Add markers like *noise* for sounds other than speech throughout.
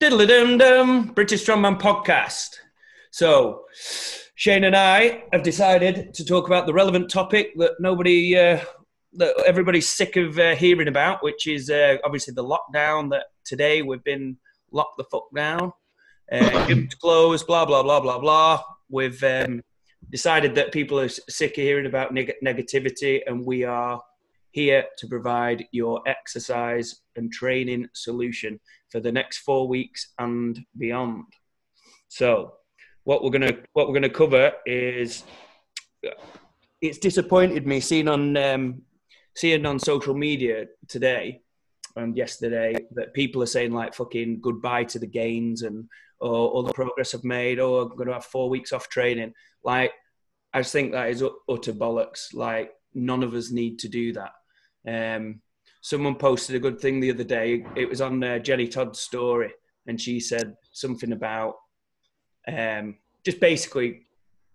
Diddly dum dum, British Strongman podcast. So, Shane and I have decided to talk about the relevant topic that nobody, uh, that everybody's sick of uh, hearing about, which is uh, obviously the lockdown. That today we've been locked the fuck down, uh, *laughs* gyms closed, blah blah blah blah blah. We've um, decided that people are sick of hearing about neg- negativity, and we are here to provide your exercise and training solution for the next four weeks and beyond. So, what we're gonna what we're gonna cover is it's disappointed me seeing on um, seeing on social media today and yesterday that people are saying like fucking goodbye to the gains and oh, all the progress I've made. Oh, I'm going to have four weeks off training. Like, I just think that is utter bollocks. Like, none of us need to do that. Um, someone posted a good thing the other day. It was on uh, Jenny Todd's story, and she said something about um, just basically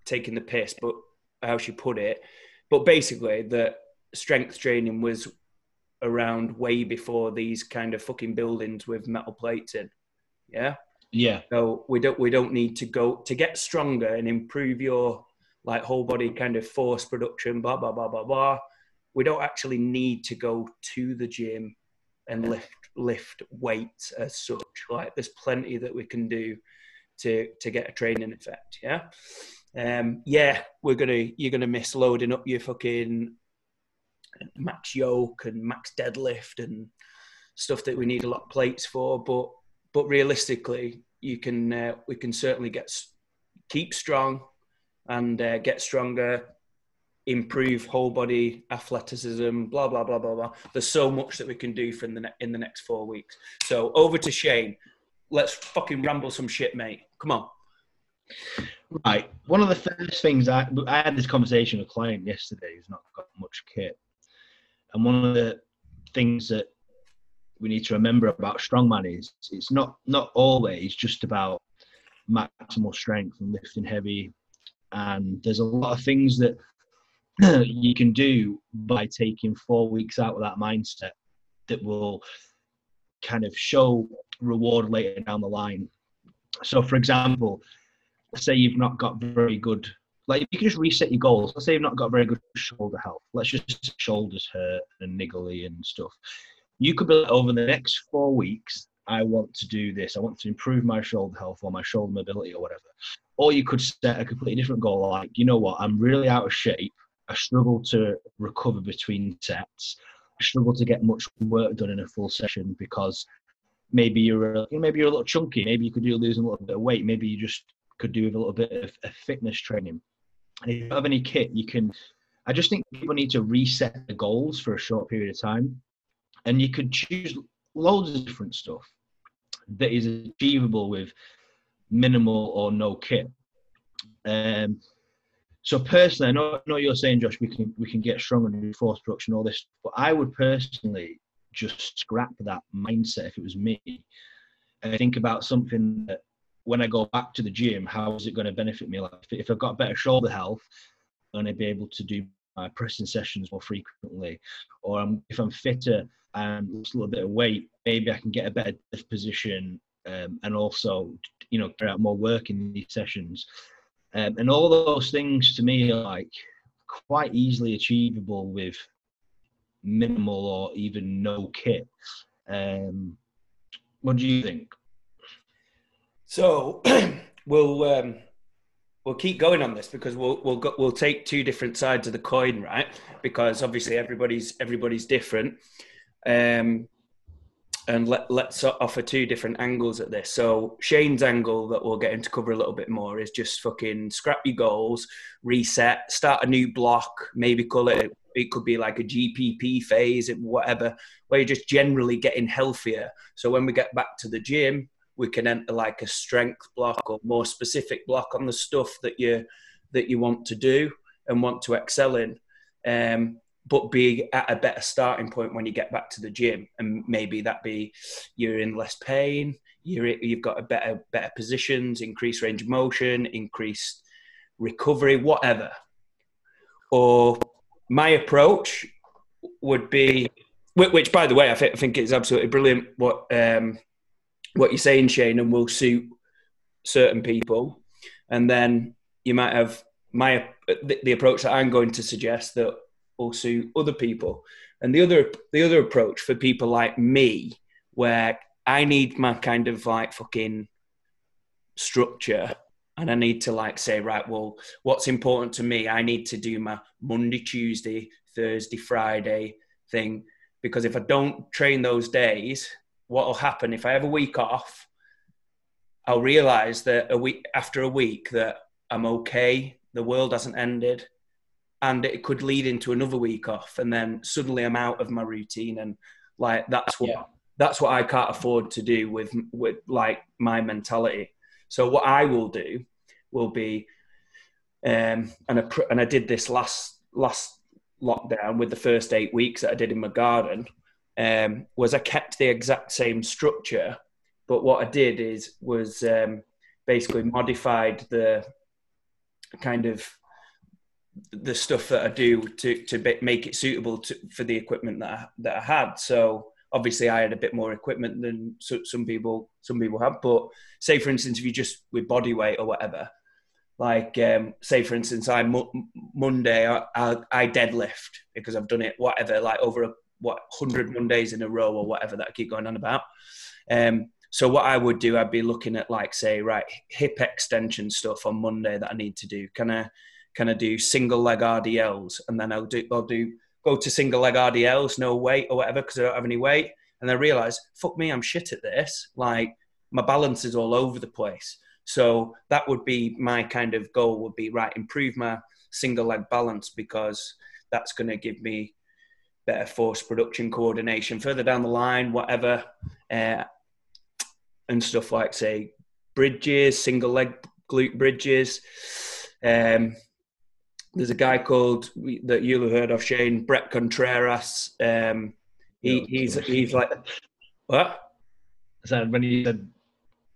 taking the piss, but how she put it. But basically, that strength training was around way before these kind of fucking buildings with metal plates in. Yeah. Yeah. So we don't we don't need to go to get stronger and improve your like whole body kind of force production. Blah blah blah blah blah we don't actually need to go to the gym and lift lift weights as such. Like there's plenty that we can do to to get a training effect. Yeah. Um, yeah, we're gonna you're gonna miss loading up your fucking max yoke and max deadlift and stuff that we need a lot of plates for. But but realistically, you can uh, we can certainly get keep strong and uh, get stronger improve whole body athleticism, blah blah blah blah blah. There's so much that we can do from the ne- in the next four weeks. So over to Shane. Let's fucking ramble some shit, mate. Come on. Right. One of the first things I I had this conversation with a client yesterday who's not got much kit, and one of the things that we need to remember about strongman is it's not not always just about maximal strength and lifting heavy and there's a lot of things that *clears throat* you can do by taking four weeks out of that mindset that will kind of show reward later down the line. So, for example, say you've not got very good, like you can just reset your goals. Let's say you've not got very good shoulder health. Let's just shoulders hurt and niggly and stuff. You could be like, over the next four weeks, I want to do this. I want to improve my shoulder health or my shoulder mobility or whatever. Or you could set a completely different goal, like, you know what, I'm really out of shape. I struggle to recover between sets. I struggle to get much work done in a full session because maybe you're a, maybe you're a little chunky. Maybe you could do losing a little bit of weight. Maybe you just could do with a little bit of, of fitness training. And if you have any kit, you can. I just think people need to reset the goals for a short period of time, and you could choose loads of different stuff that is achievable with minimal or no kit. Um, so personally, I know, I know you're saying, Josh, we can we can get stronger and do force production, all this, but I would personally just scrap that mindset if it was me, and think about something that when I go back to the gym, how is it going to benefit me? Like if I've got better shoulder health, I'm going to be able to do my pressing sessions more frequently, or if I'm fitter and lose a little bit of weight, maybe I can get a better position um, and also, you know, carry out more work in these sessions. Um, and all those things to me are like quite easily achievable with minimal or even no kit. Um, what do you think? So *clears throat* we'll um, we'll keep going on this because we'll we'll go, we'll take two different sides of the coin, right? Because obviously everybody's everybody's different. Um, and let, let's offer two different angles at this. So Shane's angle that we'll get into cover a little bit more is just fucking scrap your goals, reset, start a new block, maybe call it. It could be like a GPP phase, whatever, where you're just generally getting healthier. So when we get back to the gym, we can enter like a strength block or more specific block on the stuff that you that you want to do and want to excel in. Um, but be at a better starting point when you get back to the gym. And maybe that be you're in less pain you're you've got a better better positions increased range of motion increased recovery whatever. Or my approach would be which by the way i, th- I think it's absolutely brilliant what um, what you're saying, Shane, and will suit certain people, and then you might have my the, the approach that I'm going to suggest that will suit other people, and the other the other approach for people like me, where I need my kind of like fucking structure and I need to like say, right, well, what's important to me? I need to do my Monday, Tuesday, Thursday, Friday thing. Because if I don't train those days, what will happen if I have a week off? I'll realize that a week after a week that I'm okay, the world hasn't ended, and it could lead into another week off, and then suddenly I'm out of my routine, and like that's what yeah. that's what I can't afford to do with with like my mentality. So what I will do will be, um, and I, and I did this last last lockdown with the first eight weeks that I did in my garden. Um, was I kept the exact same structure, but what I did is was um, basically modified the kind of the stuff that I do to to make it suitable to, for the equipment that I, that I had. So obviously I had a bit more equipment than some people some people have. But say for instance, if you just with body weight or whatever, like um, say for instance, I Monday I, I, I, deadlift because I've done it whatever like over a, what hundred Mondays in a row or whatever that I keep going on about. Um, so what I would do, I'd be looking at like say right hip extension stuff on Monday that I need to do. Can I can I do single leg RDLs and then I'll do I'll do go to single leg RDLs, no weight or whatever because I don't have any weight. And I realize, fuck me, I'm shit at this. Like my balance is all over the place. So that would be my kind of goal would be right, improve my single leg balance because that's going to give me better force production coordination further down the line, whatever, uh, and stuff like say bridges, single leg glute bridges. Um, there's a guy called that you'll have heard of, Shane Bret Contreras. Um, he, he's he's like what? So when you said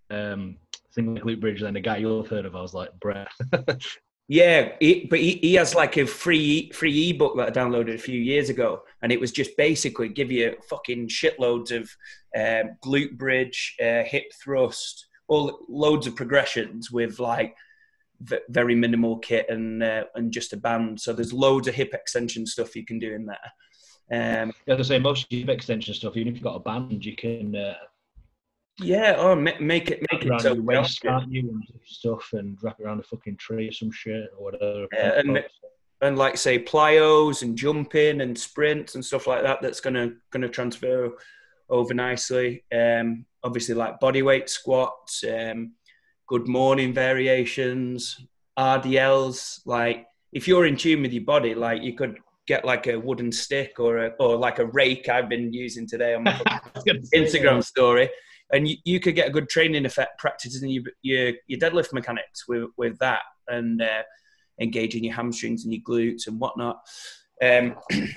um, single glute bridge, then the guy you'll have heard of, I was like Bret. *laughs* yeah, he, but he, he has like a free free ebook that I downloaded a few years ago, and it was just basically give you fucking shitloads of um, glute bridge, uh, hip thrust, all loads of progressions with like very minimal kit and uh, and just a band. So there's loads of hip extension stuff you can do in there. Um, yeah, I say most hip extension stuff, even if you've got a band, you can. Uh, yeah, or make, make it make it so waist, can't you, and stuff, and wrap it around a fucking tree or some shit or whatever. Yeah, and, and like say plyos and jumping and sprints and stuff like that. That's gonna gonna transfer over nicely. Um, obviously, like body weight squats. Um, good morning variations, RDLs. Like if you're in tune with your body, like you could get like a wooden stick or a, or like a rake I've been using today on my *laughs* Instagram story, and you, you could get a good training effect practicing your your, your deadlift mechanics with with that and uh, engaging your hamstrings and your glutes and whatnot. Um, *clears throat*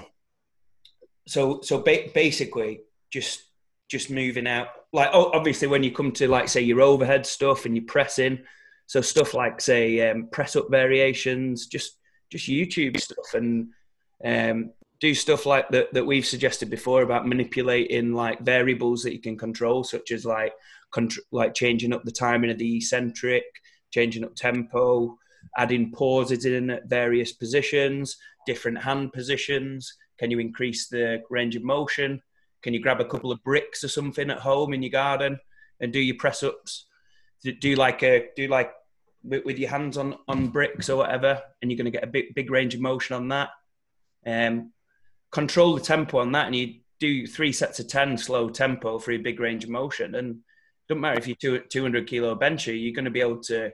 so so ba- basically just just moving out like obviously when you come to like say your overhead stuff and your pressing so stuff like say um, press up variations just just youtube stuff and um, do stuff like that that we've suggested before about manipulating like variables that you can control such as like contr- like changing up the timing of the eccentric changing up tempo adding pauses in at various positions different hand positions. Can you increase the range of motion can you grab a couple of bricks or something at home in your garden and do your press ups? Do like a do like with your hands on on bricks or whatever, and you're going to get a big big range of motion on that. Um, control the tempo on that, and you do three sets of ten slow tempo for a big range of motion. And don't matter if you're two hundred kilo bencher, you're going to be able to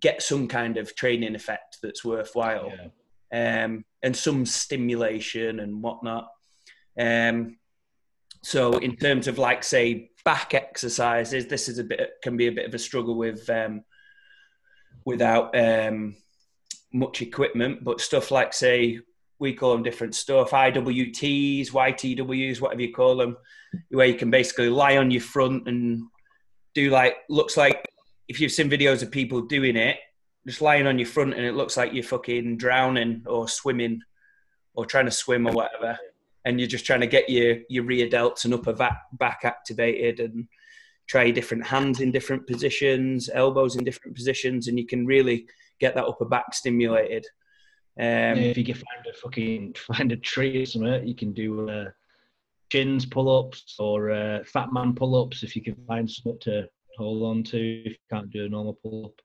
get some kind of training effect that's worthwhile, yeah. um, and some stimulation and whatnot. Um, so in terms of like say back exercises, this is a bit can be a bit of a struggle with um, without um, much equipment. But stuff like say we call them different stuff, IWTs, YTWs, whatever you call them, where you can basically lie on your front and do like looks like if you've seen videos of people doing it, just lying on your front and it looks like you're fucking drowning or swimming or trying to swim or whatever and you're just trying to get your your rear delts and upper back, back activated and try different hands in different positions, elbows in different positions, and you can really get that upper back stimulated. Um, yeah, if you can find a fucking *laughs* find a tree or something, you can do uh, chins pull-ups or uh, fat man pull-ups if you can find something to hold on to. If you can't do a normal pull-up,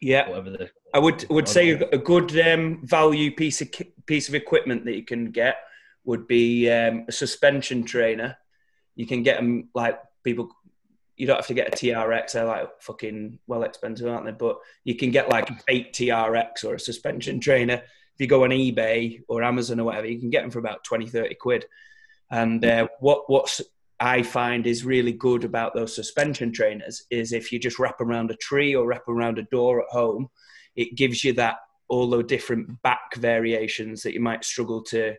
yeah, whatever the I would would say a good um, value piece of piece of equipment that you can get would be um, a suspension trainer. You can get them like people. You don't have to get a TRX. They're like fucking well expensive, aren't they? But you can get like fake TRX or a suspension trainer. If you go on eBay or Amazon or whatever, you can get them for about 20, 30 quid. And uh, what what's I find is really good about those suspension trainers is if you just wrap around a tree or wrap around a door at home, it gives you that all the different back variations that you might struggle to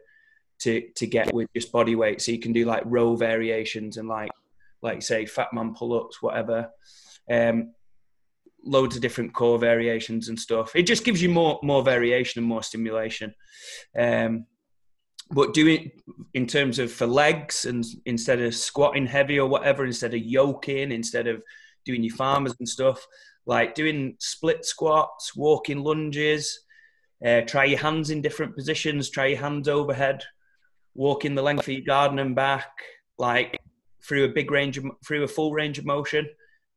to to get with just body weight. So you can do like row variations and like like say fat man pull ups, whatever. Um, loads of different core variations and stuff. It just gives you more more variation and more stimulation. Um, but doing in terms of for legs and instead of squatting heavy or whatever, instead of yoking, instead of doing your farmers and stuff, like doing split squats, walking lunges, uh, try your hands in different positions, try your hands overhead, walking the length of your garden and back, like through a big range of, through a full range of motion,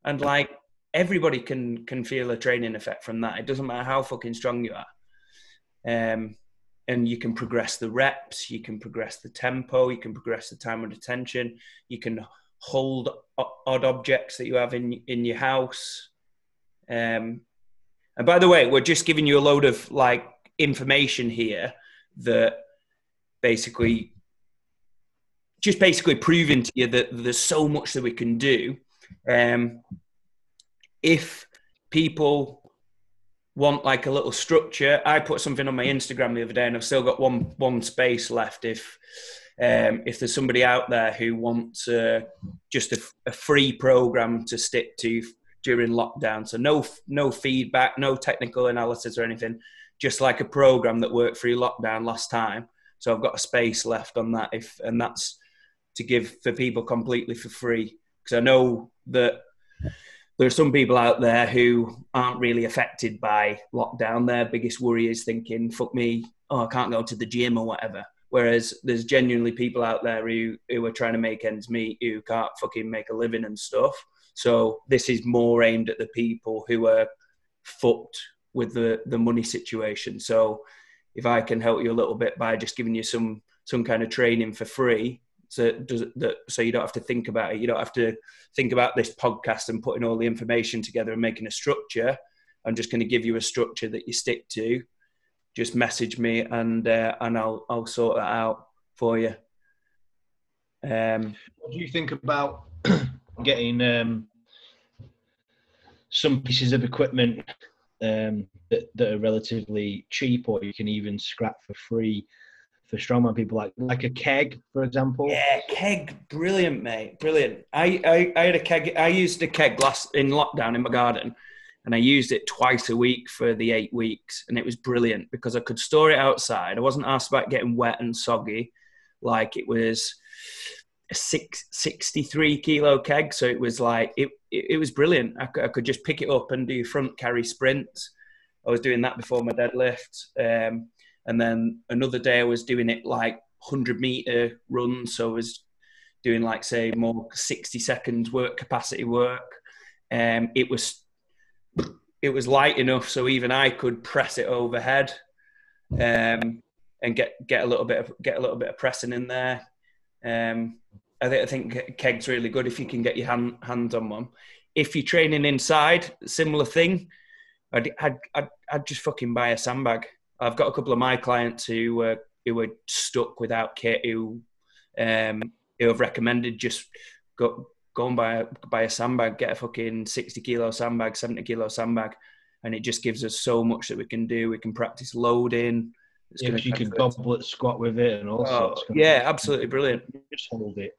and like everybody can can feel a training effect from that. It doesn't matter how fucking strong you are. Um, and you can progress the reps, you can progress the tempo, you can progress the time under tension, you can hold odd objects that you have in in your house. Um, and by the way, we're just giving you a load of like information here that basically just basically proving to you that there's so much that we can do. Um, if people want like a little structure, I put something on my Instagram the other day, and I've still got one one space left. If um, if there's somebody out there who wants uh, just a, a free program to stick to during lockdown, so no no feedback, no technical analysis or anything, just like a program that worked through lockdown last time. So I've got a space left on that, if and that's to give for people completely for free because I know that there are some people out there who aren't really affected by lockdown. Their biggest worry is thinking, "Fuck me, oh I can't go to the gym or whatever." Whereas there's genuinely people out there who who are trying to make ends meet, who can't fucking make a living and stuff. So this is more aimed at the people who are fucked with the the money situation. So if I can help you a little bit by just giving you some some kind of training for free, so does that so you don't have to think about it. You don't have to think about this podcast and putting all the information together and making a structure. I'm just going to give you a structure that you stick to. Just message me and uh, and I'll I'll sort that out for you. Um, what do you think about *clears throat* getting um, some pieces of equipment um, that, that are relatively cheap, or you can even scrap for free for strongman people, like like a keg, for example. Yeah, keg, brilliant, mate, brilliant. I, I, I had a keg. I used a keg last in lockdown in my garden, and I used it twice a week for the eight weeks, and it was brilliant because I could store it outside. I wasn't asked about getting wet and soggy, like it was a six, 63 kilo keg. So it was like, it, it, it was brilliant. I, I, could just pick it up and do front carry sprints. I was doing that before my deadlift. Um, and then another day I was doing it like 100 meter runs. So I was doing like, say, more 60 seconds work capacity work. Um, it was, it was light enough so even I could press it overhead. Um, and get get a little bit of get a little bit of pressing in there. Um, I think I think keg's really good if you can get your hand, hands on one. If you're training inside, similar thing. I'd, I'd, I'd, I'd just fucking buy a sandbag. I've got a couple of my clients who uh, who were stuck without kit who um, who have recommended just go go and buy a, buy a sandbag, get a fucking sixty kilo sandbag, seventy kilo sandbag, and it just gives us so much that we can do. We can practice loading. It's yeah, you can goblet squat with it and all oh, sorts. Yeah, absolutely brilliant. Just hold it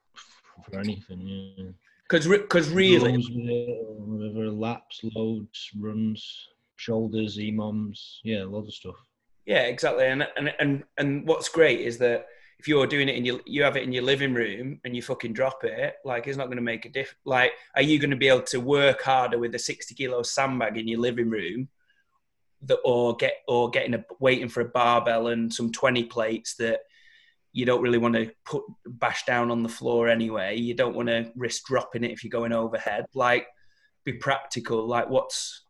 for anything. Yeah. Because because really, whatever laps, loads, runs, shoulders, EMOMs, yeah, a lot of stuff. Yeah, exactly. And and and and what's great is that if you're doing it and you you have it in your living room and you fucking drop it, like it's not going to make a diff. Like, are you going to be able to work harder with a 60 kilo sandbag in your living room, that or get or getting a waiting for a barbell and some 20 plates that you don't really want to put bash down on the floor anyway. You don't want to risk dropping it if you're going overhead. Like, be practical. Like, what's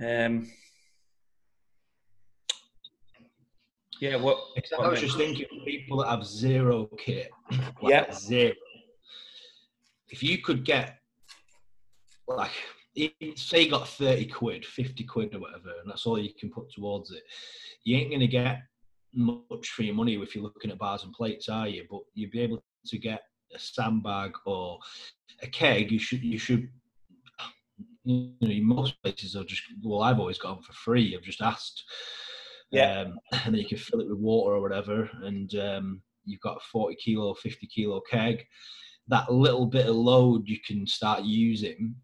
um Yeah, what? I was just thinking, people that have zero kit, like yeah, zero. If you could get, like, say you got thirty quid, fifty quid, or whatever, and that's all you can put towards it, you ain't gonna get much for your money if you're looking at bars and plates, are you? But you'd be able to get a sandbag or a keg. You should, you should. You know, most places are just well. I've always got them for free. I've just asked yeah. Um, *laughs* and then you can fill it with water or whatever, and um, you've got a 40 kilo, 50 kilo keg. That little bit of load you can start using,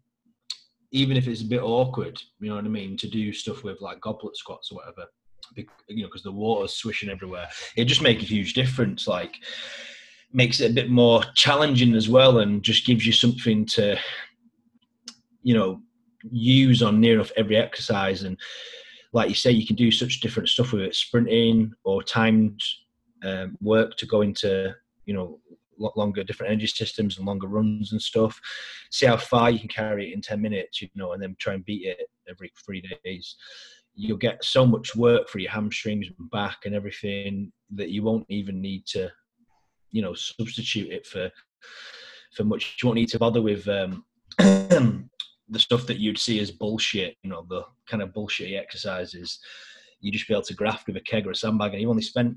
even if it's a bit awkward, you know what I mean, to do stuff with like goblet squats or whatever, you know, because the water's swishing everywhere. It just makes a huge difference. Like, makes it a bit more challenging as well, and just gives you something to, you know, use on near enough every exercise and like you say, you can do such different stuff with it, sprinting or timed um, work to go into, you know, longer different energy systems and longer runs and stuff. See how far you can carry it in 10 minutes, you know, and then try and beat it every three days. You'll get so much work for your hamstrings and back and everything that you won't even need to, you know, substitute it for for much. You won't need to bother with um, *clears throat* the stuff that you'd see as bullshit, you know, the kind of bullshitty exercises, you just be able to graft with a keg or a sandbag, and you only spent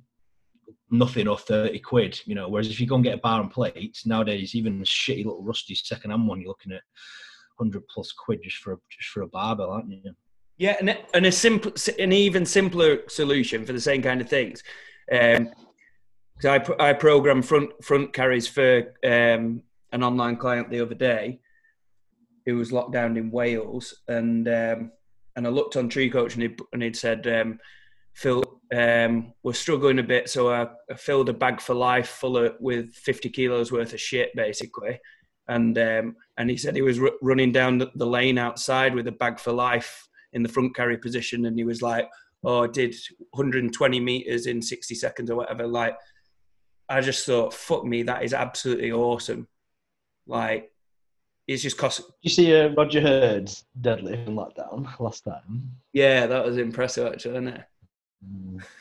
nothing or 30 quid, you know. Whereas if you go and get a bar and plate, nowadays, even a shitty little rusty second hand one, you're looking at 100 plus quid just for a, just for a barbell, aren't you? Yeah, and, and a simple, an even simpler solution for the same kind of things. Um, I, I program front front carries for um, an online client the other day, who was locked down in Wales, and um, and I looked on TrueCoach and he and he'd said, um, Phil, um, we're struggling a bit, so I, I, filled a bag for life full of with 50 kilos worth of shit, basically. And um, and he said he was r- running down the, the, lane outside with a bag for life in the front carry position, and he was like, "Oh, I did 120 meters in 60 seconds or whatever." Like, I just thought, "Fuck me, that is absolutely awesome!" Like, it's just cost. You see uh, Roger Hurd's deadlift in lockdown last time? Yeah, that was impressive, actually, wasn't it? Mm. *laughs*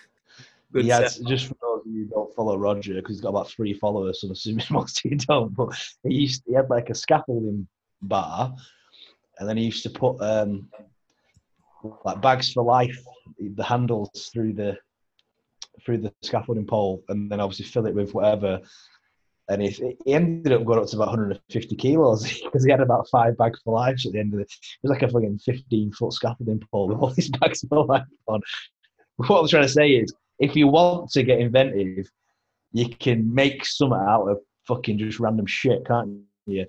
Good he just for those of you who don't follow Roger, because he's got about three followers, so I'm assuming *laughs* most of you don't. But he used he had like a scaffolding bar, and then he used to put um, like bags for life, the handles through the through the scaffolding pole, and then obviously fill it with whatever and he, he ended up going up to about 150 kilos *laughs* because he had about five bags for life at the end of it. It was like a fucking 15 foot scaffolding pole with all these *laughs* bags for life on. What I'm trying to say is, if you want to get inventive, you can make something out of fucking just random shit, can't you?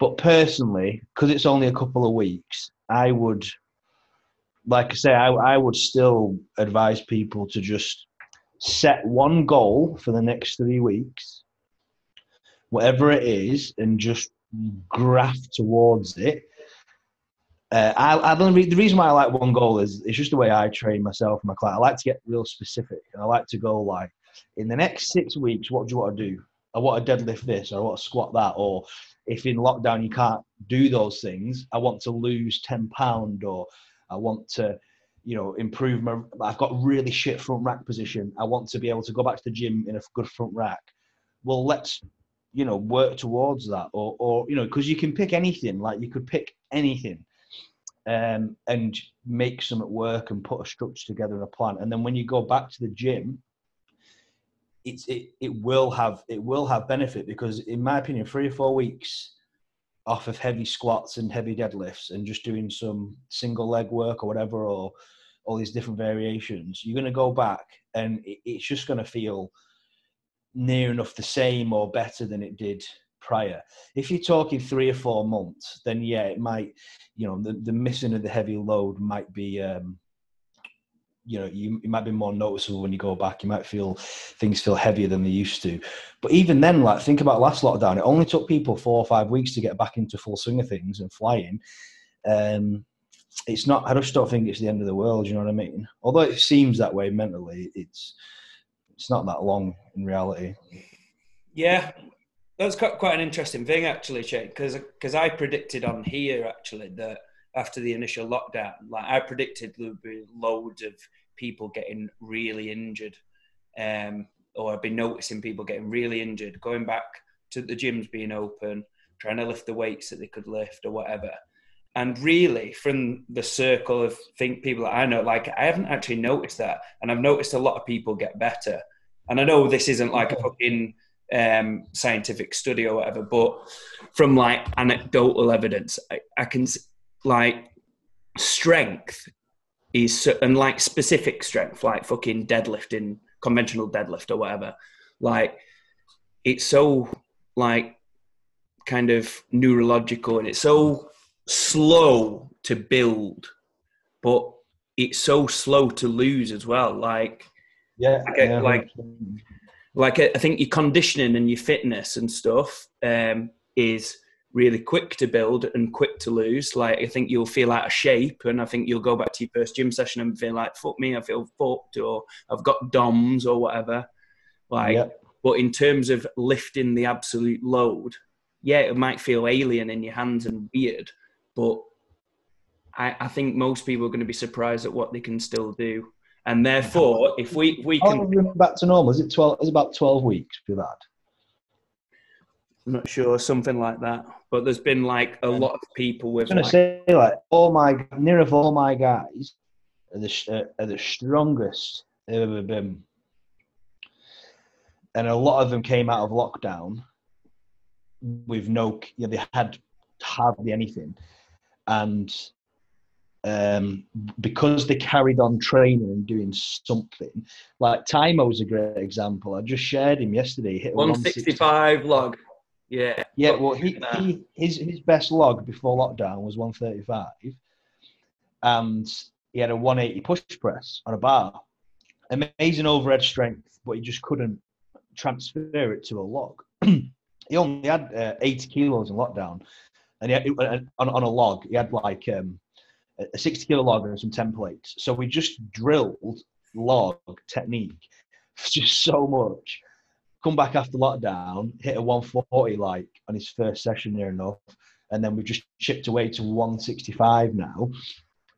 But personally, because it's only a couple of weeks, I would, like I say, I, I would still advise people to just set one goal for the next three weeks whatever it is, and just graft towards it. Uh, I, I don't. The reason why I like one goal is it's just the way I train myself and my client. I like to get real specific, and I like to go like, in the next six weeks, what do you want to do? I want to deadlift this, or I want to squat that, or if in lockdown you can't do those things, I want to lose ten pound, or I want to, you know, improve my. I've got really shit front rack position. I want to be able to go back to the gym in a good front rack. Well, let's you know work towards that or or you know because you can pick anything like you could pick anything um, and make some at work and put a structure together and a plan and then when you go back to the gym it's it, it will have it will have benefit because in my opinion three or four weeks off of heavy squats and heavy deadlifts and just doing some single leg work or whatever or all these different variations you're going to go back and it's just going to feel near enough the same or better than it did prior. If you're talking three or four months, then yeah, it might, you know, the, the missing of the heavy load might be um, you know you, you might be more noticeable when you go back. You might feel things feel heavier than they used to. But even then like think about last lockdown. It only took people four or five weeks to get back into full swing of things and flying. Um it's not i just don't think it's the end of the world you know what i mean? Although it seems that way mentally it's it's not that long in reality. Yeah that's quite, quite an interesting thing actually Shane because because i predicted on here actually that after the initial lockdown. Like I predicted there would be loads of people getting really injured, um, or I've been noticing people getting really injured, going back to the gyms being open, trying to lift the weights that they could lift or whatever. And really, from the circle of think people that I know, like I haven't actually noticed that, and I've noticed a lot of people get better. And I know this isn't like a fucking um, scientific study or whatever, but from like anecdotal evidence, I, I can like strength is and like specific strength, like fucking deadlifting, conventional deadlift or whatever. Like it's so like kind of neurological and it's so slow to build, but it's so slow to lose as well. Like yeah, like, yeah. like like I think your conditioning and your fitness and stuff um, is really quick to build and quick to lose. Like I think you'll feel out of shape, and I think you'll go back to your first gym session and feel like "fuck me," I feel fucked, or I've got DOMS or whatever. Like, yep. but in terms of lifting the absolute load, yeah, it might feel alien in your hands and weird, but I, I think most people are going to be surprised at what they can still do. And therefore, if we we can back to normal, is it twelve? Is about twelve weeks for that? I'm not sure, something like that. But there's been like a lot of people with. I'm gonna like, say like all my near of all my guys are the uh, are the strongest they've ever been, and a lot of them came out of lockdown with no, you know, they had hardly anything, and um, because they carried on training and doing something. Like Timo's a great example. I just shared him yesterday. hit 165 log. Yeah. Yeah. Well, he, he his his best log before lockdown was 135, and he had a 180 push press on a bar. Amazing overhead strength, but he just couldn't transfer it to a log. *clears throat* he only had uh, 80 kilos in lockdown, and had, uh, on, on a log he had like um, a 60 kilo log and some templates. So we just drilled log technique *laughs* just so much come back after lockdown, hit a 140 like on his first session near enough, and then we've just chipped away to 165 now.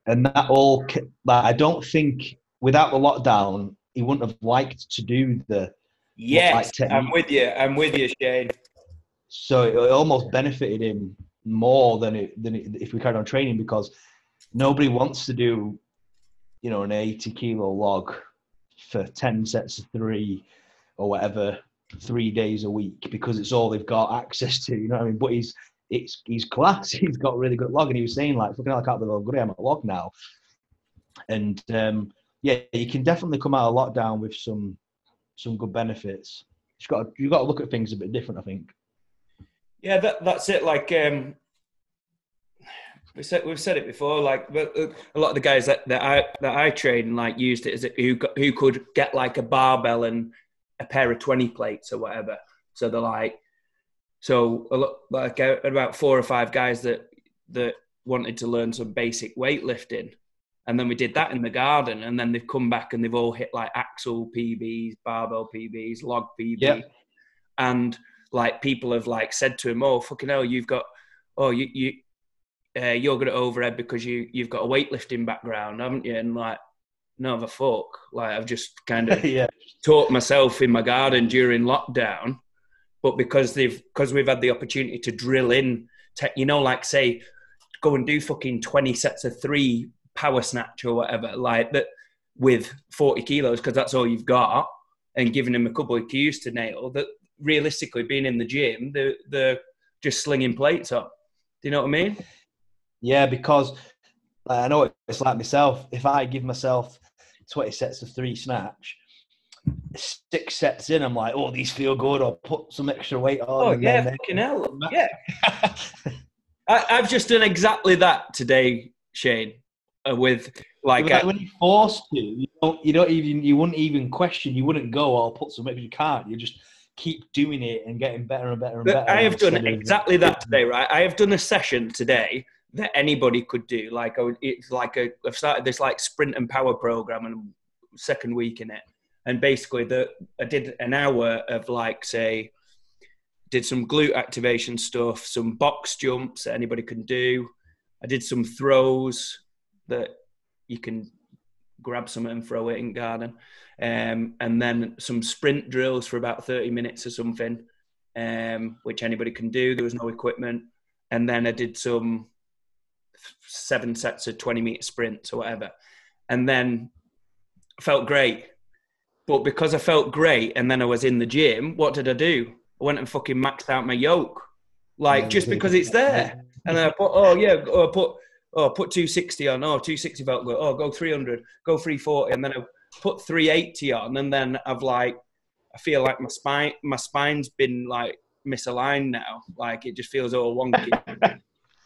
And that all, like, I don't think without the lockdown, he wouldn't have liked to do the. Yes, like, I'm with you. I'm with you, Shane. So it almost benefited him more than it, than it, if we carried on training because nobody wants to do, you know, an 80 kilo log for 10 sets of three or whatever three days a week because it's all they've got access to. You know what I mean? But he's it's he's class. *laughs* He's got really good log, and he was saying like, "Fucking hell, I can't believe I am at log now." And um, yeah, you can definitely come out of lockdown with some some good benefits. You've got to, you've got to look at things a bit different, I think. Yeah, that, that's it. Like um, we said, we've said it before. Like uh, a lot of the guys that, that I that I train like used it as a, who who could get like a barbell and a pair of 20 plates or whatever. So they're like, so a lot, like uh, about four or five guys that, that wanted to learn some basic weightlifting. And then we did that in the garden. And then they've come back and they've all hit like axle PBs, barbell PBs, log PBs. Yep. And like people have like said to him, oh, fucking hell, you've got, oh, you, you, uh, you're good at overhead because you, you've got a weightlifting background, haven't you? And like, no, the fuck. Like I've just kind *laughs* of yeah. taught myself in my garden during lockdown, but because they've because we've had the opportunity to drill in, you know, like say, go and do fucking twenty sets of three power snatch or whatever, like that with forty kilos because that's all you've got, and giving them a couple of cues to nail. That realistically, being in the gym, they're, they're just slinging plates up. Do you know what I mean? Yeah, because I know it's like myself. If I give myself 20 sets of three snatch. Six sets in, I'm like, oh, these feel good. I'll put some extra weight on. Oh, yeah, then, fucking hell. Yeah. I, have just done exactly that today, Shane, uh, with Like, like uh, when you're forced to, you don't, you don't even, you wouldn't even question, you wouldn't go I'll put some because you can't. You just keep doing it and getting better and better and better. I have done exactly that today, right? I have done a session today that anybody could do. Like, I would, it's like a, I've started this like sprint and power program and second week in it. And basically, the I did an hour of like, say, did some glute activation stuff, some box jumps that anybody can do. I did some throws that you can grab some and throw it in garden. Um, and then some sprint drills for about 30 minutes or something um, which anybody can do. There was no equipment, and then I did some seven sets of twenty meter sprints or whatever, and then felt great. But because I felt great, and then I was in the gym, what did I do? I went and fucking maxed out my yoke, like just because it's there. And then I put, oh yeah, oh, I put, oh, put 260 on, oh, 260 felt good, oh, go 300, go 340, and then I put 380 on, and then I've like, I feel like my spine, my spine's been like misaligned now, like it just feels all wonky. *laughs*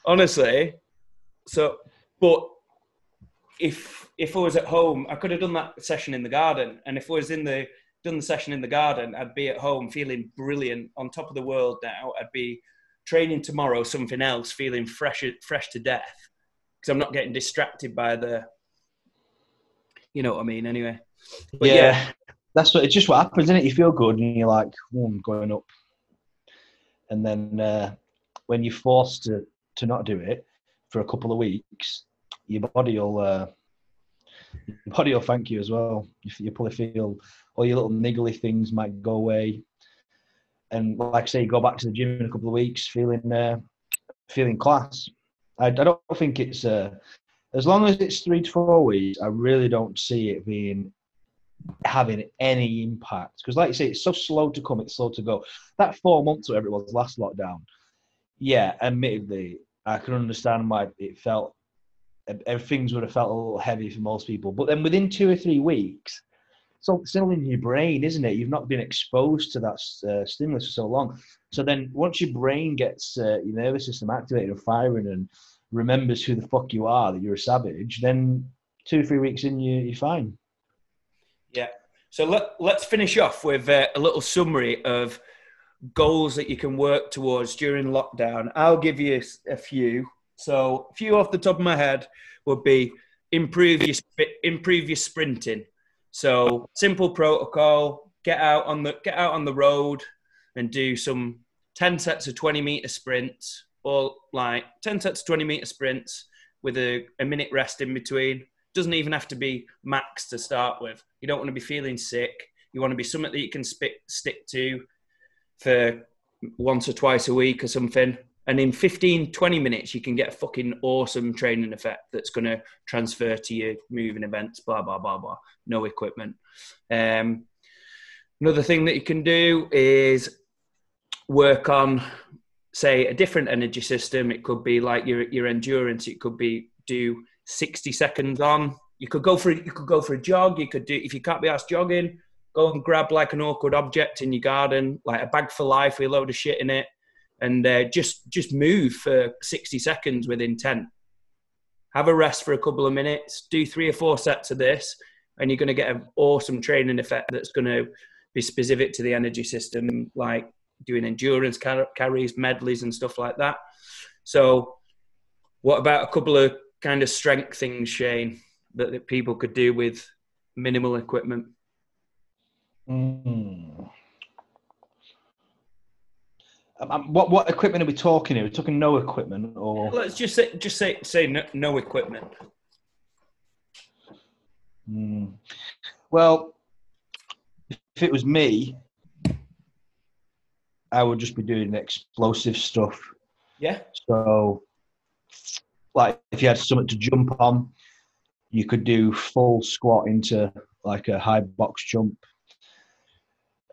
Honestly, so, but if if I was at home, I could have done that session in the garden, and if I was in the done the session in the garden, I'd be at home feeling brilliant, on top of the world now. I'd be training tomorrow something else, feeling fresh fresh to death because I'm not getting distracted by the, you know what I mean. Anyway, But yeah, that's what it's just what happens, isn't it? You feel good and you're like, oh, I'm going up. And then uh, when you're forced to, to not do it for a couple of weeks, your body will uh, your body will thank you as well. You, you probably feel all your little niggly things might go away. And like I say, you go back to the gym in a couple of weeks feeling uh, feeling class. I, I don't think it's uh, as long as it's three to four weeks. I really don't see it being having any impact because, like you say, it's so slow to come, it's slow to go. That four months, whatever it was, last lockdown. Yeah, admittedly, I can understand why it felt. Things would have felt a little heavy for most people, but then within two or three weeks, so still in your brain, isn't it? You've not been exposed to that uh, stimulus for so long. So then, once your brain gets uh, your nervous system activated and firing and remembers who the fuck you are, that you're a savage, then two or three weeks in, you, you're fine. Yeah. So let, let's finish off with uh, a little summary of goals that you can work towards during lockdown. I'll give you a few. So, a few off the top of my head would be improve your improve your sprinting. So, simple protocol: get out on the get out on the road and do some ten sets of twenty meter sprints, or like ten sets of twenty meter sprints with a, a minute rest in between doesn't even have to be max to start with. You don't want to be feeling sick. You want to be something that you can stick stick to for once or twice a week or something. And in 15, 20 minutes, you can get a fucking awesome training effect that's going to transfer to your moving events, blah, blah, blah, blah. No equipment. Um, another thing that you can do is work on, say, a different energy system. It could be like your, your endurance. It could be do 60 seconds on. You could go for you could go for a jog. You could do if you can't be asked jogging, go and grab like an awkward object in your garden, like a bag for life with a load of shit in it, and uh, just just move for 60 seconds with intent. Have a rest for a couple of minutes. Do three or four sets of this, and you're going to get an awesome training effect that's going to be specific to the energy system, like doing endurance car- carries, medleys, and stuff like that. So, what about a couple of kind of strength things, Shane, that, that people could do with minimal equipment? Mm. Um, what what equipment are we talking here? We're talking no equipment, or Let's just say just say say no, no equipment. Mm. well, if it was me, I would just be doing explosive stuff. Yeah, So, like if you had something to jump on, you could do full squat into like a high box jump.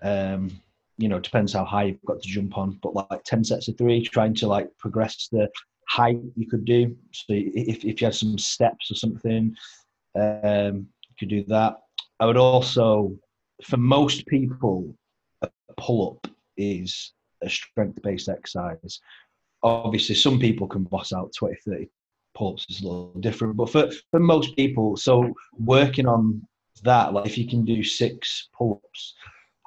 Um, you know, depends how high you've got to jump on, but like 10 sets of three, trying to like progress the height you could do. So if, if you had some steps or something, um, you could do that. I would also, for most people, a pull up is a strength based exercise. Obviously, some people can boss out 20, 30 pull-ups is a little different. But for, for most people, so working on that, like if you can do six pull-ups,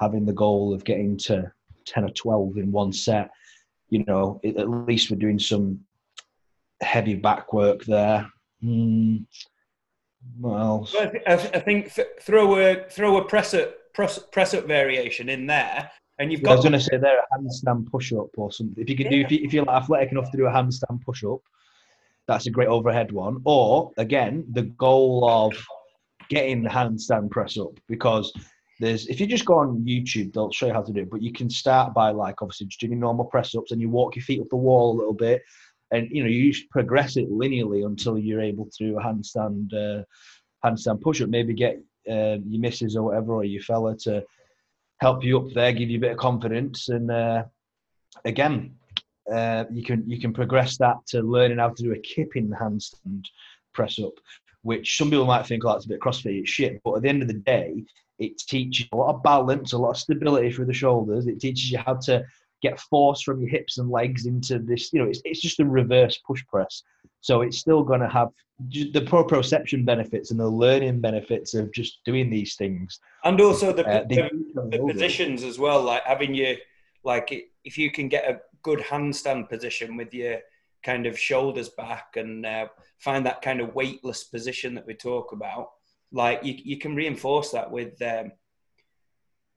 having the goal of getting to 10 or 12 in one set, you know, it, at least we're doing some heavy back work there. Mm, what else? Well, I, th- I think th- throw a throw a press up press, press up variation in there, and you've Yeah, got. I was going to say there a handstand push up or something. If you could do, if, you, if you're athletic enough to do a handstand push up, that's a great overhead one. Or again, the goal of getting the handstand press up because there's if you just go on YouTube, they'll show you how to do it. But you can start by like obviously just doing your normal press ups and you walk your feet up the wall a little bit, and you know you progress it linearly until you're able to do a handstand uh, handstand push up. Maybe get uh, your missus or whatever or your fella to help you up there, give you a bit of confidence, and uh, again, uh, you can you can progress that to learning how to do a kipping handstand press up, which some people might think, oh, that's a bit CrossFit, shit. But at the end of the day, it teaches you a lot of balance, a lot of stability through the shoulders. It teaches you how to get force from your hips and legs into this. You know, it's, it's just a reverse push press. So it's still going to have the proprioception benefits and the learning benefits of just doing these things. and also the, Uh, the, they- the positions as well, like having your like if you can get a good handstand position with your kind of shoulders back and uh, find that kind of weightless position that we talk about, like you, you can reinforce that with um,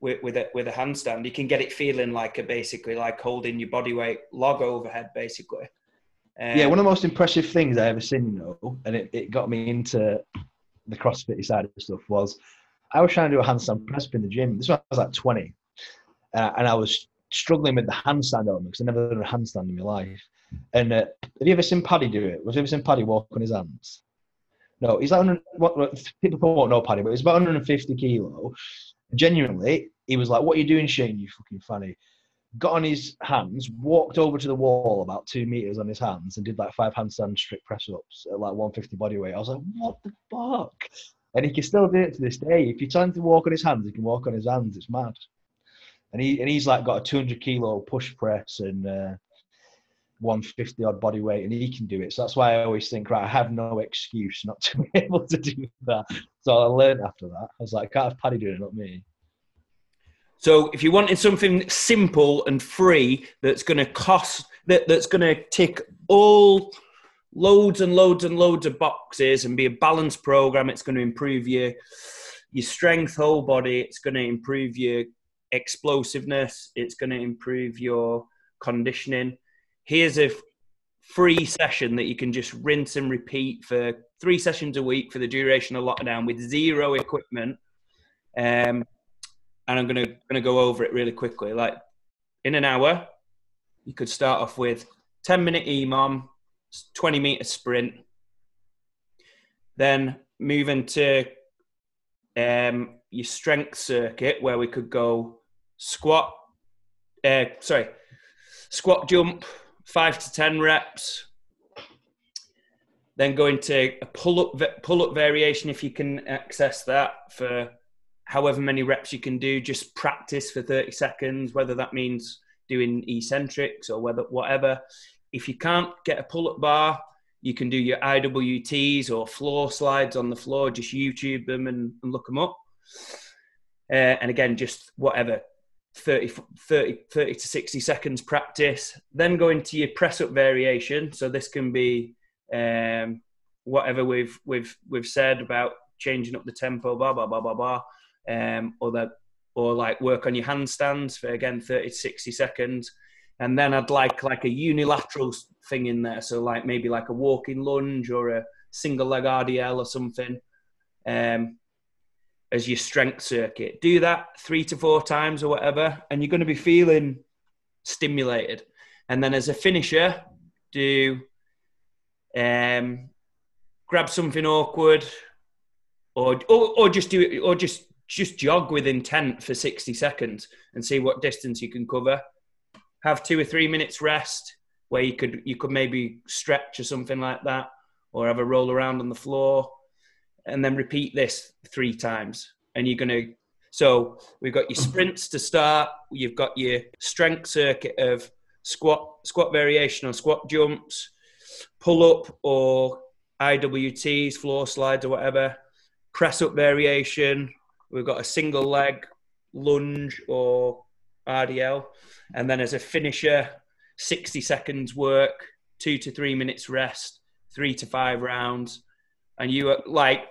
with with a, with a handstand. You can get it feeling like a basically like holding your body weight log overhead, basically. Um, yeah, one of the most impressive things I ever seen, you know, and it, it got me into the CrossFit side of stuff was I was trying to do a handstand press in the gym. This was I was like 20. Uh, and I was struggling with the handstand element because I never done a handstand in my life. And uh, have you ever seen Paddy do it? Was you ever seen Paddy walk on his hands? No, he's like 100, what, people won't know Paddy, but he's about 150 kilo. Genuinely, he was like, "What are you doing, Shane? You fucking funny." Got on his hands, walked over to the wall about two meters on his hands, and did like five handstand strict press ups at like 150 body weight. I was like, "What the fuck?" And he can still do it to this day. If you him to walk on his hands, he can walk on his hands. It's mad. And he and he's like got a 200 kilo push press and. Uh, 150 odd body weight and he can do it. So that's why I always think, right, I have no excuse not to *laughs* be able to do that. So I learned after that. I was like, I can't have Paddy doing it, not me. So if you wanted something simple and free that's going to cost that that's going to tick all loads and loads and loads of boxes and be a balanced program, it's going to improve your your strength, whole body. It's going to improve your explosiveness. It's going to improve your conditioning. Here's a free session that you can just rinse and repeat for three sessions a week for the duration of lockdown with zero equipment. Um, and I'm gonna gonna go over it really quickly. Like in an hour, you could start off with 10 minute EMOM, 20 meter sprint, then move into um, your strength circuit where we could go squat, uh, sorry, squat jump, five to 10 reps. Then go into a pull up pull up variation if you can access that for however many reps you can do. Just practice for 30 seconds, whether that means doing eccentrics or whether whatever. If you can't get a pull up bar, you can do your IWTs or floor slides on the floor. Just YouTube them and, and look them up. Uh, and again, just whatever 30, 30, 30 to 60 seconds practice. Then go into your press up variation. So this can be um, whatever we've we've we've said about changing up the tempo, blah blah blah blah blah, um, or that or like work on your handstands for again 30 to 60 seconds. And then I'd like like a unilateral thing in there, so like maybe like a walking lunge or a single leg RDL or something. Um, as your strength circuit. Do that three to four times or whatever, and you're going to be feeling stimulated. And then as a finisher, do um, grab something awkward, or, or or just do it, or just just jog with intent for 60 seconds and see what distance you can cover. Have two or three minutes rest where you could you could maybe stretch or something like that, or have a roll around on the floor and then repeat this three times. And you're going to, so we've got your mm-hmm. sprints to start. You've got your strength circuit of squat, squat variation or squat jumps. pull up or IWTs, floor slides or whatever, press up variation. We've got a single leg lunge or RDL. And then as a finisher, 60 seconds work, two to three minutes rest, three to five rounds. And you are like,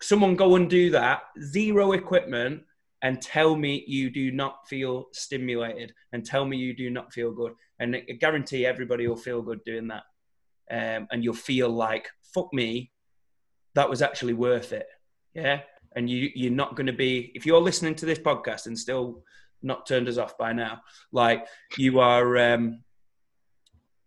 someone go and do that, zero equipment, and tell me you do not feel stimulated and tell me you do not feel good. And I guarantee everybody will feel good doing that. Um, and you'll feel like, fuck me, that was actually worth it. Yeah. And you, you're not going to be, if you're listening to this podcast and still not turned us off by now, like you are, um,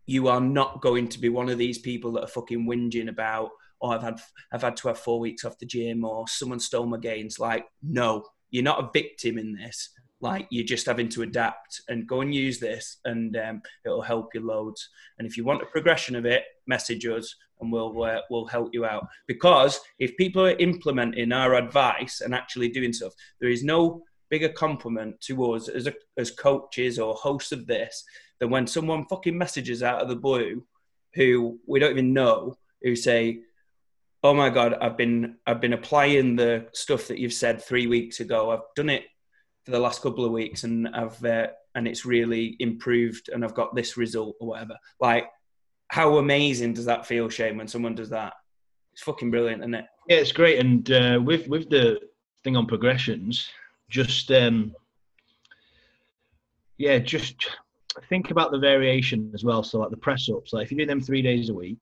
you are not going to be one of these people that are fucking whinging about, oh, I've had, I've had to have four weeks off the gym or someone stole my gains. Like, no, you're not a victim in this. Like you're just having to adapt and go and use this, and um, it'll help you loads. And if you want a progression of it, message us, and we'll uh, we'll help you out. Because if people are implementing our advice and actually doing stuff, there is no bigger compliment to us as a, as coaches or hosts of this than when someone fucking messages out of the blue, who we don't even know, who say, oh my god i've been i've been applying the stuff that you've said three weeks ago. I've done it for the last couple of weeks and i've uh, and it's really improved and i've got this result or whatever. Like how amazing does that feel shane when someone does that? It's fucking brilliant isn't it? Yeah it's great. And uh, with with the thing on progressions just um yeah just think about the variation as well. So like the press ups like if you do them three days a week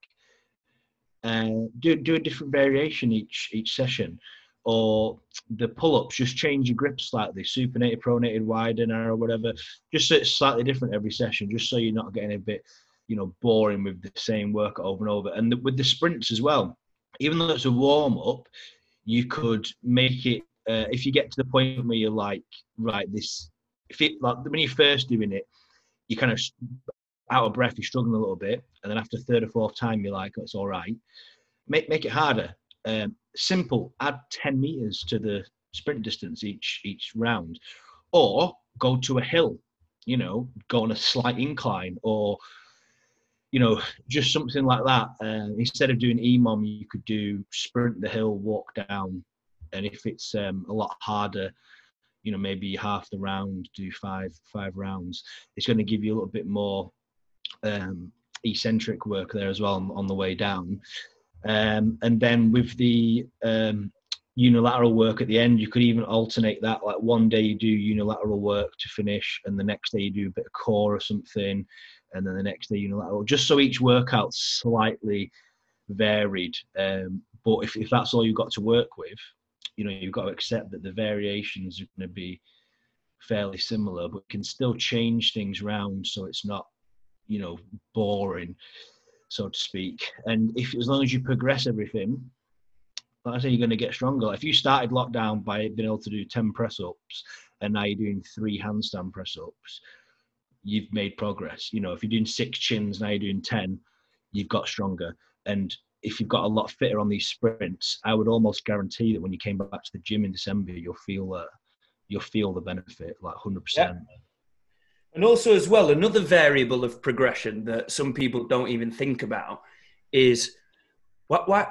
uh, do do a different variation each each session, or the pull ups just change your grip slightly, supinated, pronated, wide and narrow, whatever. Just so it's slightly different every session, just so you're not getting a bit, you know, boring with the same work over and over. And the, with the sprints as well, even though it's a warm up, you could make it uh, if you get to the point where you're like, right, this if it like when you're first doing it, you kind of out of breath, you're struggling a little bit, and then after third or fourth time, you're like, oh, it's all right. Make make it harder. Um, simple. Add ten meters to the sprint distance each each round, or go to a hill. You know, go on a slight incline, or you know, just something like that. Uh, instead of doing EMOM, you could do sprint the hill, walk down, and if it's um, a lot harder, you know, maybe half the round, do five five rounds. It's going to give you a little bit more um, eccentric work there as well on, on the way down. Um, and then with the um, unilateral work at the end, you could even alternate that. Like one day you do unilateral work to finish, and the next day you do a bit of core or something, and then the next day unilateral, just so each workout's slightly varied. Um, but if, if that's all you've got to work with, you know, you've got to accept that the variations are going to be fairly similar, but can still change things around so it's not you know boring, so to speak. And if as long as you progress everything, I say, you're going to get stronger. If you started lockdown by being able to do ten press ups, and now you're doing three handstand press ups, you've made progress. You know, if you're doing six chins, now you're doing ten, you've got stronger. And if you've got a lot fitter on these sprints, I would almost guarantee that when you came back to the gym in December, you'll feel uh, you'll feel the benefit like hundred yeah. And also, as well, another variable of progression that some people don't even think about is why, why,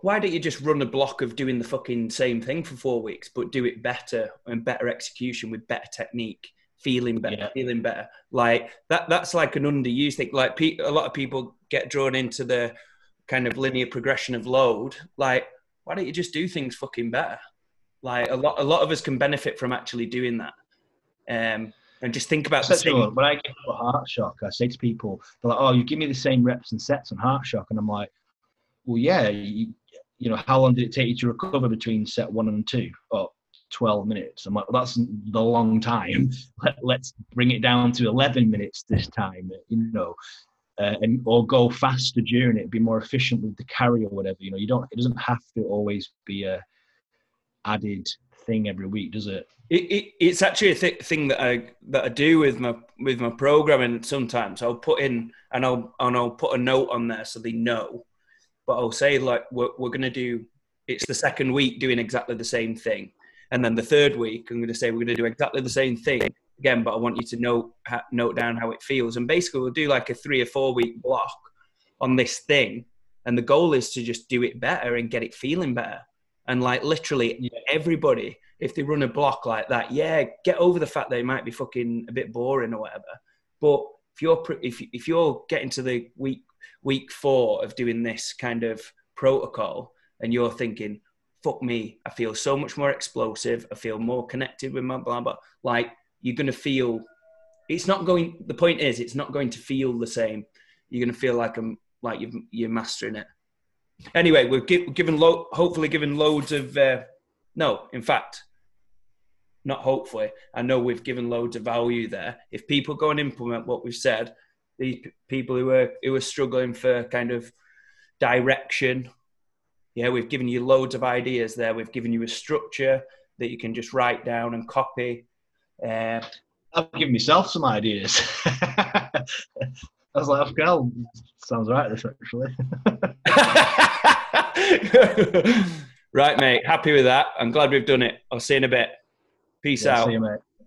why don't you just run a block of doing the fucking same thing for four weeks, but do it better and better execution with better technique, feeling better, yeah. feeling better? Like that, that's like an underused thing. Like pe- a lot of people get drawn into the kind of linear progression of load. Like, why don't you just do things fucking better? Like a lot, a lot of us can benefit from actually doing that. Um, and just think about the. When I get a heart shock, I say to people, they're like, "Oh, you give me the same reps and sets on heart shock," and I'm like, "Well, yeah, you, you know, how long did it take you to recover between set one and two? Oh, 12 minutes. I'm like, well, that's the long time. *laughs* Let, us bring it down to 11 minutes this time, you know, uh, and or go faster during it, be more efficient with the carry or whatever. You know, you don't. It doesn't have to always be a added thing every week, does it? It, it, it's actually a th- thing that I that I do with my with my programming. Sometimes I'll put in and I'll and I'll put a note on there so they know. But I'll say like we're we're gonna do. It's the second week doing exactly the same thing, and then the third week I'm gonna say we're gonna do exactly the same thing again. But I want you to note note down how it feels. And basically we'll do like a three or four week block on this thing, and the goal is to just do it better and get it feeling better. And like literally Yeah. everybody, if they run a block like that, yeah, get over the fact they might be fucking a bit boring or whatever. But if you're if if you're getting to the week week four of doing this kind of protocol, and you're thinking, "Fuck me, I feel so much more explosive. I feel more connected with my blah blah." Like you're gonna feel. It's not going. The point is, it's not going to feel the same. You're gonna feel like I'm like you've, you're mastering it. Anyway, we've gi- given lo- hopefully given loads of. Uh, no, in fact, not hopefully. I know we've given loads of value there. If people go and implement what we've said, these p- people who are who are struggling for kind of direction, yeah, we've given you loads of ideas there. We've given you a structure that you can just write down and copy. Uh, I've given myself some ideas. *laughs* I was like, well, sounds right. This actually. *laughs* right, mate. Happy with that. I'm glad we've done it. I'll see you in a bit. Peace Yeah, out. see you, mate.